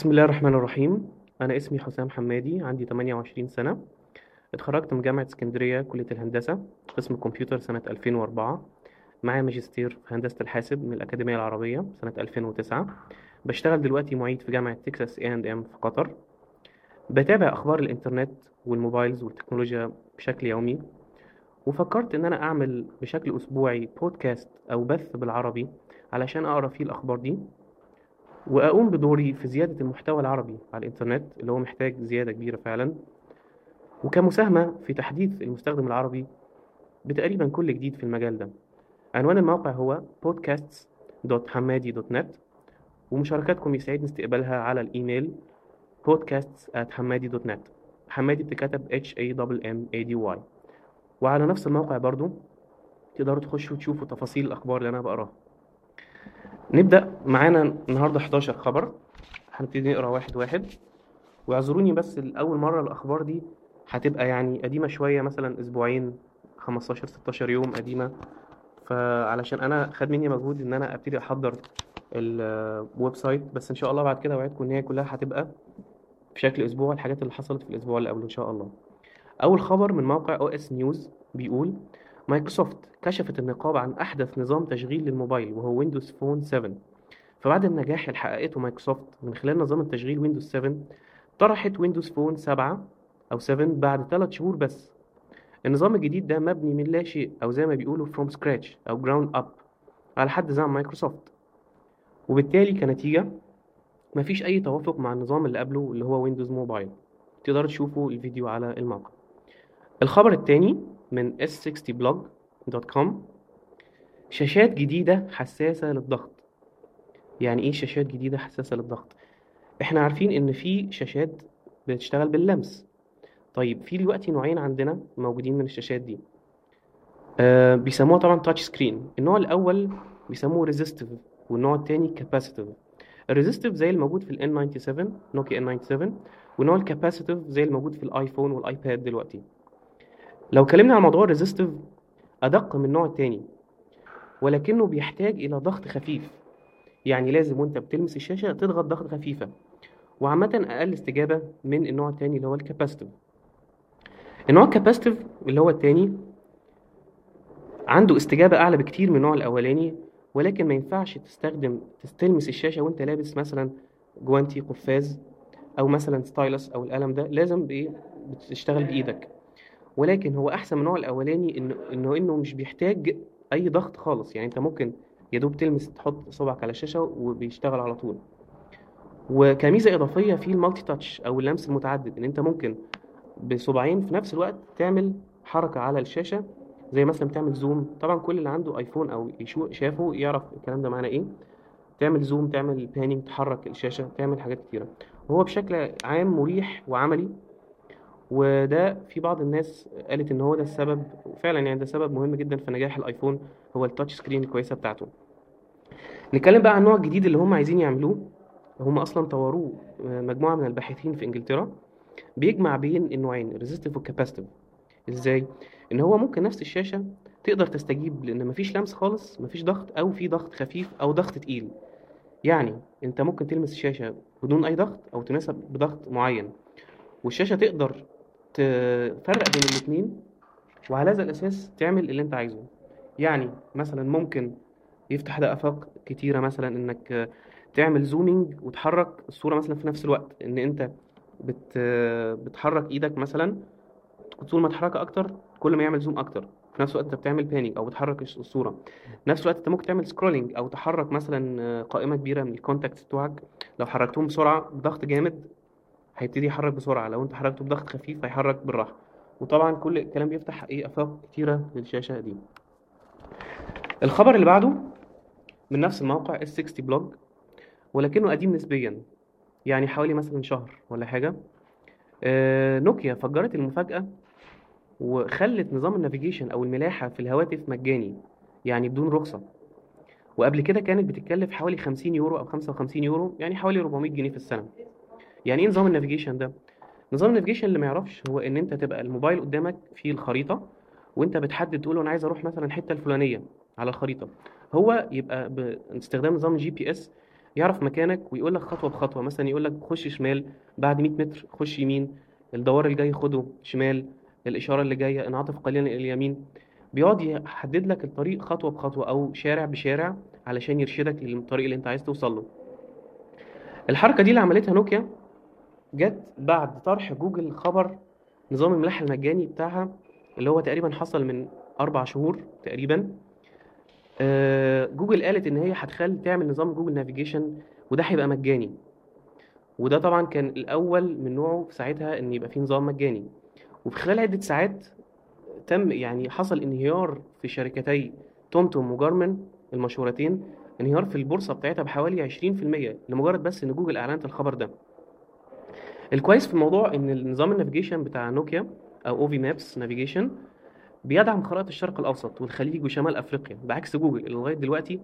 بسم الله الرحمن الرحيم. أنا اسمي حسام حمادي عندي 28 سنة. اتخرجت من جامعة اسكندرية كلية الهندسة قسم كمبيوتر سنة 2004 معايا ماجستير في هندسة الحاسب من الأكاديمية العربية سنة 2009 بشتغل دلوقتي معيد في جامعة Texas A&M في قطر. بتابع أخبار الإنترنت وال mobiles والتكنولوجيا بشكل يومي. وفكرت إن أنا أعمل بشكل أسبوعي بودكاست أو بث بالعربي علشان أقرأ فيه الأخبار دي. وأقوم بدوري في زيادة المحتوى العربي على الإنترنت اللي هو محتاج زيادة كبيرة فعلا. وكمساهمة في تحديث المستخدم العربي بتقريبا كل جديد في المجال ده. عنوان الموقع هو podcasts.hamadi.net ومشاركاتكم يسعدني استقبالها على الإيميل podcasts@hamadi.net حمادي بتكتب H A M M A D Y. وعلى نفس الموقع برضو تقدروا تخشوا تشوفوا تفاصيل الأخبار اللي أنا بقراها. نبدأ معانا النهاردة 11 خبر. هنبتدي نقرأ واحد واحد. واعذروني بس الأول مرة الأخبار دي هتبقى يعني قديمة شوية مثلا أسبوعين 15 16 يوم قديمة. فعلشان أنا خد مني مجهود إن أنا أبتدي أحضر ال website بس إن شاء الله بعد كده وعدكم إن هي كلها هتبقى بشكل أسبوع الحاجات اللي حصلت في الأسبوع اللي قبله إن شاء الله. أول خبر من موقع OSNews بيقول مايكروسوفت كشفت النقاب عن أحدث نظام تشغيل للموبايل وهو Windows Phone 7 فبعد النجاح اللي حققته مايكروسوفت من خلال نظام التشغيل Windows 7 طرحت Windows Phone 7 أو 7 بعد 3 شهور بس. النظام الجديد ده مبني من لا شيء أو زي ما بيقولوا from scratch أو ground up على حد زعم مايكروسوفت. وبالتالي كنتيجة مفيش أي توافق مع النظام اللي قبله اللي هو ويندوز موبايل تقدروا تشوفوا الفيديو على الموقع. الخبر التاني من s60blog.com شاشات جديدة حساسة للضغط. يعني إيه شاشات جديدة حساسة للضغط؟ إحنا عارفين إن في شاشات بتشتغل باللمس. طيب في دلوقتي نوعين عندنا موجودين من الشاشات دي. آه بيسموها طبعا touch screen النوع الأول بيسموه resistive والنوع التاني capacitive ال resistive زي الموجود في ال N97 نوكيا N97 والنوع ال capacitive زي الموجود في الايفون والايباد دلوقتي. لو اتكلمنا عن موضوع ال resistive أدق من النوع التاني ولكنه بيحتاج إلى ضغط خفيف. يعني لازم وأنت بتلمس الشاشة تضغط ضغط خفيفة. وعامة أقل استجابة من النوع التاني اللي هو ال capacitive النوع ال capacitive اللي هو التاني عنده استجابة أعلى بكتير من النوع الأولاني ولكن ما ينفعش تستخدم تستلمس الشاشة وأنت لابس مثلا جوانتي قفاز أو مثلا stylus أو القلم ده. لازم بتشتغل بإيدك. ولكن هو أحسن من النوع الأولاني انه إنه إنه مش بيحتاج أي ضغط خالص. يعني أنت ممكن يا دوب تلمس تحط صبعك على الشاشه وبيشتغل على طول. وكميزة إضافية في ال multi-touch أو اللمس المتعدد إن أنت ممكن بصباعين في نفس الوقت تعمل حركة على الشاشة زي مثلا بتعمل zoom. طبعا كل اللي عنده آيفون أو شافه يعرف الكلام ده معناه إيه. تعمل zoom تعمل panning تحرك الشاشة تعمل حاجات كتيرة. وهو بشكل عام مريح وعملي وده في بعض الناس قالت إن هو ده السبب وفعلا يعني ده سبب مهم جدا في نجاح الآيفون هو ال touch screen الكويسة بتاعته. نتكلم بقى عن النوع الجديد اللي هم عايزين يعملوه. هم أصلا طوروه مجموعة من الباحثين في إنجلترا. بيجمع بين النوعين ال resistive وال capacitive إزاي؟ إن هو ممكن نفس الشاشة تقدر تستجيب لأن مفيش لمس خالص مفيش ضغط أو في ضغط خفيف أو ضغط تقيل. يعني أنت ممكن تلمس الشاشة بدون أي ضغط أو تلمسها بضغط معين. والشاشة تقدر تفرق بين الاثنين وعلى هذا الأساس تعمل اللي أنت عايزه. يعني مثلا ممكن يفتح ده أفاق كتيرة مثلا إنك تعمل zooming وتحرك الصورة مثلا في نفس الوقت إن أنت بت بتحرك إيدك مثلا طول ما تحركها أكتر كل ما يعمل zoom أكتر. في نفس الوقت أنت بتعمل panning أو بتحرك الصورة. في نفس الوقت أنت ممكن تعمل scrolling أو تحرك مثلا قائمة كبيرة من ال contacts بتوعك. لو حركتهم بسرعة بضغط جامد هيبتدي يحرك بسرعة لو أنت حركته بضغط خفيف هيحرك بالراحة. وطبعا كل الكلام بيفتح إيه آفاق كتيرة للشاشة دي. الخبر اللي بعده من نفس الموقع S 60 Blog ولكنه قديم نسبيا يعني حوالي مثلا شهر ولا حاجة. آه نوكيا فجرت المفاجأة وخلت نظام ال navigation أو الملاحة في الهواتف مجاني يعني بدون رخصة. وقبل كده كانت بتتكلف حوالي 50 يورو أو 55 يورو يعني حوالي 400 جنيه في السنة. يعني إيه نظام ال navigation ده؟ نظام ال navigation اللي ما يعرفش هو إن أنت تبقى الموبايل قدامك فيه الخريطة وأنت بتحدد تقول أنا عايز أروح مثلا الحتة الفلانية على الخريطة. هو يبقى باستخدام نظام ال GPS يعرف مكانك ويقول لك خطوة بخطوة. مثلا يقول لك خش شمال بعد 100 متر خش يمين الدوار الجاي خده شمال الإشارة اللي جاية انعطف قليلا إلى اليمين. بيقعد يحدد لك الطريق خطوة بخطوة أو شارع بشارع علشان يرشدك للطريق اللي أنت عايز توصل له. الحركة دي اللي عملتها نوكيا جت بعد طرح جوجل خبر نظام الملاحه المجاني بتاعها اللي هو تقريبا حصل من أربع شهور تقريبا. آه، جوجل قالت إن هي هتخلي تعمل نظام Google Navigation وده هيبقى مجاني. وده طبعا كان الأول من نوعه في ساعتها إن يبقى فيه نظام مجاني. وفي خلال عدة ساعات تم يعني حصل انهيار في شركتي TomTom و Garmin المشهورتين انهيار في البورصة بتاعتها بحوالي 20% لمجرد بس إن جوجل أعلنت الخبر ده. الكويس في الموضوع إن النظام ال navigation بتاع نوكيا أو Ovi Maps Navigation بيدعم خرائط الشرق الأوسط والخليج وشمال أفريقيا بعكس جوجل اللي لغاية دلوقتي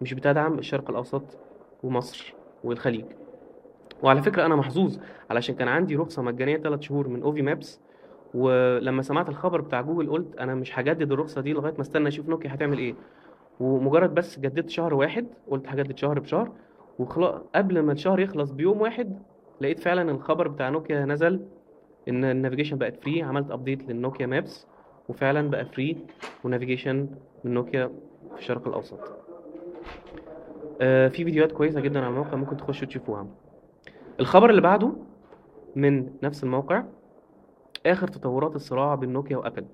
مش بتدعم الشرق الأوسط ومصر والخليج. وعلى فكرة أنا محظوظ علشان كان عندي رخصة مجانية 3 شهور من Ovi Maps ولما سمعت الخبر بتاع جوجل قلت أنا مش هجدد الرخصة دي لغاية ما استنى أشوف نوكيا هتعمل إيه. ومجرد بس جددت شهر واحد قلت هجدد شهر بشهر وخلاص قبل ما الشهر يخلص بيوم واحد لقيت فعلا الخبر بتاع نوكيا نزل إن ال navigation بقت free عملت update لل Nokia Maps وفعلا بقى free و navigation من نوكيا في الشرق الأوسط. آه في فيديوهات كويسة جدا على الموقع ممكن تخشوا تشوفوها. الخبر اللي بعده من نفس الموقع آخر تطورات الصراع بين نوكيا وابل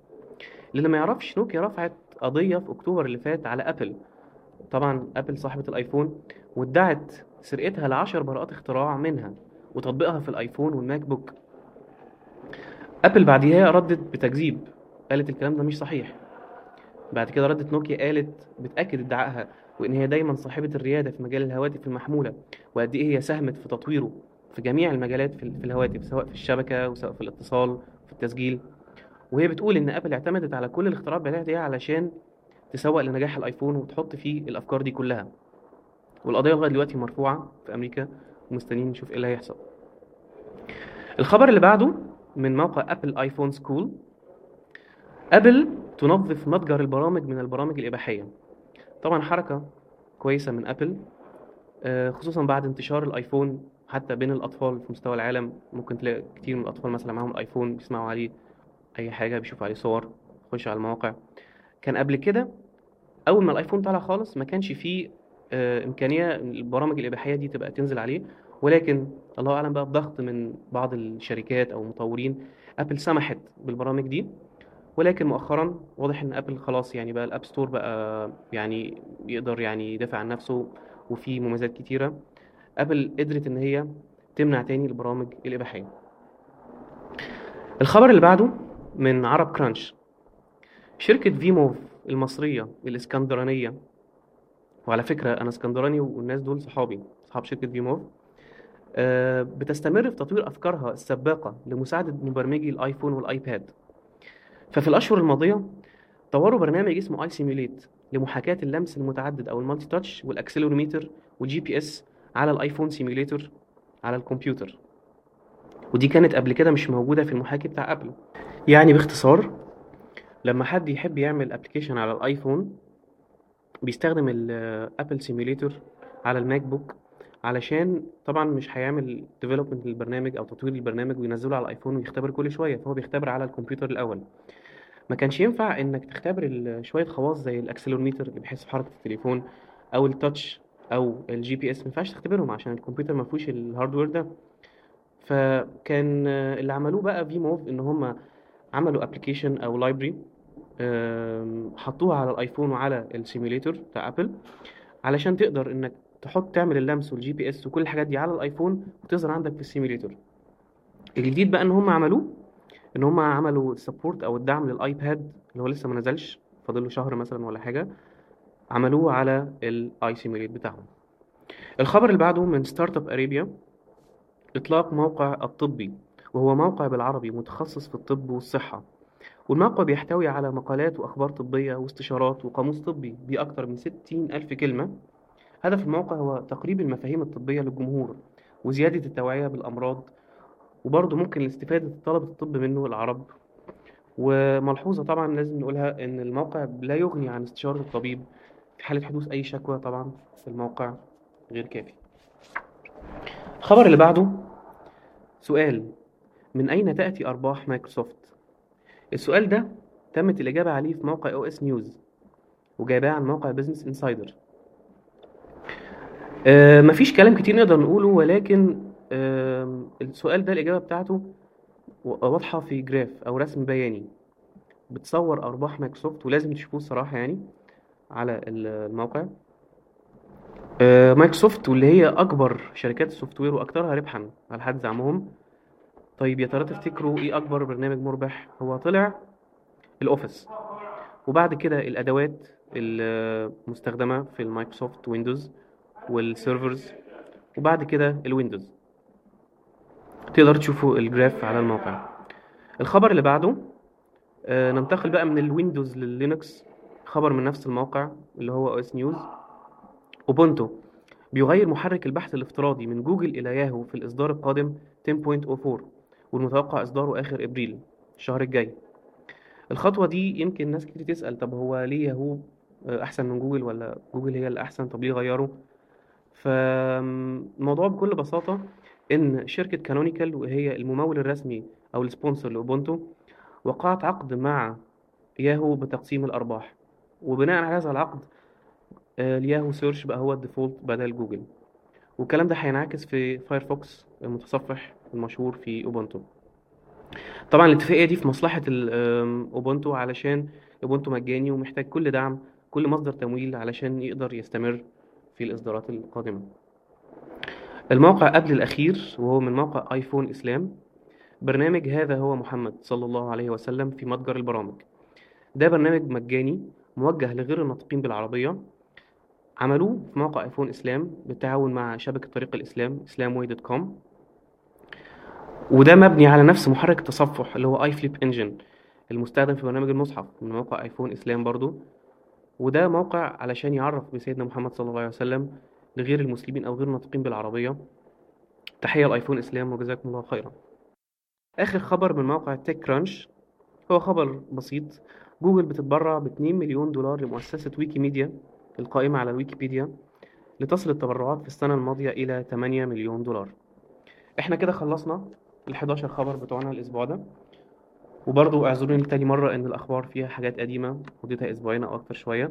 اللي ما يعرفش نوكيا رفعت قضية في أكتوبر اللي فات على ابل طبعا ابل صاحبة الآيفون وادعت سرقتها لعشر براءات اختراع منها. وتطبيقها في الايفون والماك بوك. ابل بعديها ردت بتكذيب قالت الكلام ده مش صحيح. بعد كده ردت نوكيا قالت بتأكد ادعائها وإن هي دايما صاحبة الريادة في مجال الهواتف المحمولة وقد إيه هي ساهمت في تطويره في جميع المجالات في الهواتف سواء في الشبكة وسواء في الاتصال في التسجيل. وهي بتقول إن ابل اعتمدت على كل الاختراعات بتاعتها علشان تسوق لنجاح الايفون وتحط فيه الأفكار دي كلها. والقضية لغاية دلوقتي مرفوعة في أمريكا. ومستنيين نشوف إيه اللي هيحصل. الخبر اللي بعده من موقع ابل iPhone School ابل تنظف متجر البرامج من البرامج الإباحية. طبعا حركة كويسة من ابل آه، خصوصا بعد انتشار الآيفون حتى بين الأطفال في مستوى العالم. ممكن تلاقي كتير من الأطفال مثلا معاهم الايفون بيسمعوا عليه أي حاجة بيشوفوا عليه صور. يخش على المواقع كان قبل كده أول ما الآيفون طلع خالص ما كانش فيه إمكانية البرامج الإباحية دي تبقى تنزل عليه. ولكن الله أعلم بقى بضغط من بعض الشركات أو المطورين أبل سمحت بالبرامج دي. ولكن مؤخرا واضح إن أبل خلاص يعني بقى ال App Store بقى يعني يقدر يعني يدافع عن نفسه وفي مميزات كتيرة. أبل قدرت إن هي تمنع تاني البرامج الإباحية. الخبر اللي بعده من عرب كرانش. شركة فيموف المصرية الإسكندرانية وعلى فكرة أنا اسكندراني والناس دول صحابي صحاب شركة فيموف آه، بتستمر في تطوير أفكارها السباقة لمساعدة مبرمجي الآيفون والآيباد. ففي الأشهر الماضية طوروا برنامج اسمه iSimulate لمحاكاة اللمس المتعدد أو ال multi touch وال accelerometer وال GPS على الآيفون simulator على الكمبيوتر. ودي كانت قبل كده مش موجودة في المحاكي بتاع أبل. يعني باختصار لما حد يحب يعمل application على الآيفون بيستخدم ال Apple simulator على الماك بوك علشان طبعا مش هيعمل development للبرنامج أو تطوير البرنامج وينزله على الايفون ويختبر كل شوية فهو بيختبر على الكمبيوتر الأول. ما كانش ينفع إنك تختبر شوية خواص زي ال accelerometer اللي بيحس بحركه التليفون أو ال touch أو ال GPS ما ينفعش تختبرهم عشان الكمبيوتر ما فيهوش ال hardware ده. فكان اللي عملوه بقى في موف إن هم عملوا application أو library حطوها على الايفون وعلى ال simulator بتاع ابل علشان تقدر انك تحط تعمل اللمس وال GPS وكل الحاجات دي على الايفون وتظهر عندك في ال simulator الجديد بقى ان هم عملوه ان هم عملوا support أو الدعم للايباد اللي هو لسه ما نزلش فاضل له شهر مثلا ولا حاجة عملوه على ال iSimulate بتاعهم. الخبر اللي بعده من Startup Arabia إطلاق موقع الطبي وهو موقع بالعربي متخصص في الطب والصحة. والموقع بيحتوي على مقالات وأخبار طبية واستشارات وقاموس طبي بأكثر من 60 ألف كلمة. هدف الموقع هو تقريب المفاهيم الطبية للجمهور وزيادة التوعية بالأمراض وبرضه ممكن استفادة طلبة الطب منه العرب. وملحوظة طبعا لازم نقولها إن الموقع لا يغني عن استشارة الطبيب في حالة حدوث أي شكوى طبعا الموقع غير كافي. الخبر اللي بعده سؤال من أين تأتي أرباح مايكروسوفت؟ السؤال ده تمت الإجابة عليه في موقع OSNews وجايباه عن موقع Business Insider آه مفيش كلام كتير نقدر نقوله ولكن آه السؤال ده الإجابة بتاعته واضحة في graph أو رسم بياني. بتصور أرباح مايكروسوفت ولازم تشوفوه الصراحة يعني على الموقع. آه مايكروسوفت واللي هي أكبر شركات ال software وأكثرها ربحا على حد زعمهم. طيب يا ترى تفتكروا إيه أكبر برنامج مربح؟ هو طلع ال Office. وبعد كده الأدوات المستخدمة في المايكروسوفت ويندوز وال servers وبعد كده الويندوز. تقدر تشوفوا ال graph على الموقع. الخبر اللي بعده آه ننتقل بقى من الويندوز لللينكس. خبر من نفس الموقع اللي هو OSNews. أوبونتو. بيغير محرك البحث الافتراضي من جوجل إلى ياهو في الإصدار القادم 10.04 والمتوقع إصداره آخر إبريل الشهر الجاي. الخطوة دي يمكن ناس كتير تسأل طب هو ليه ياهو أحسن من جوجل ولا جوجل هي اللي أحسن؟ طب ليه غيروا فالموضوع بكل بساطة إن شركة كانونيكال وهي الممول الرسمي أو ال sponsor لأوبونتو وقعت عقد مع ياهو بتقسيم الأرباح. وبناء على هذا العقد ال Yahoo search بقى هو ال default بدل جوجل. والكلام ده هينعكس في فايرفوكس المتصفح المشهور في أوبونتو. طبعا الاتفاقية دي في مصلحة أوبونتو علشان أوبونتو مجاني ومحتاج كل دعم كل مصدر تمويل علشان يقدر يستمر في الإصدارات القادمة. الموقع قبل الأخير وهو من موقع آيفون إسلام. برنامج هذا هو محمد صلى الله عليه وسلم في متجر البرامج. ده برنامج مجاني موجه لغير الناطقين بالعربية. عملوه في موقع آيفون إسلام بالتعاون مع شبكة طريق الإسلام كوم. وده مبني على نفس محرك التصفح اللي هو iFlip engine المستخدم في برنامج المصحف من موقع iPhone إسلام برضو. وده موقع علشان يعرف بسيدنا محمد صلى الله عليه وسلم لغير المسلمين أو غير الناطقين بالعربية. تحية ل iPhone إسلام وجزاكم الله خيرا. آخر خبر من موقع TechCrunch هو خبر بسيط. جوجل بتتبرع ب 2 مليون دولار لمؤسسة ويكيميديا القائمة على الويكيبيديا لتصل التبرعات في السنة الماضية إلى 8 مليون دولار. إحنا كده خلصنا. ال 11 خبر بتوعنا الأسبوع ده. وبرضو اعذروني تاني مرة إن الأخبار فيها حاجات قديمة مدتها أسبوعين أو أكتر شوية.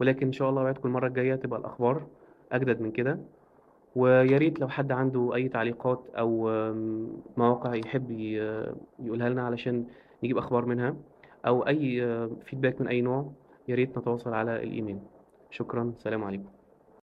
ولكن إن شاء الله وعدكم المرة الجاية تبقى الأخبار أجدد من كده. ويا ريت لو حد عنده أي تعليقات أو مواقع يحب يقولها لنا علشان نجيب أخبار منها أو أي فيدباك من أي نوع يا ريت نتواصل على الإيميل. شكرا. سلام عليكم.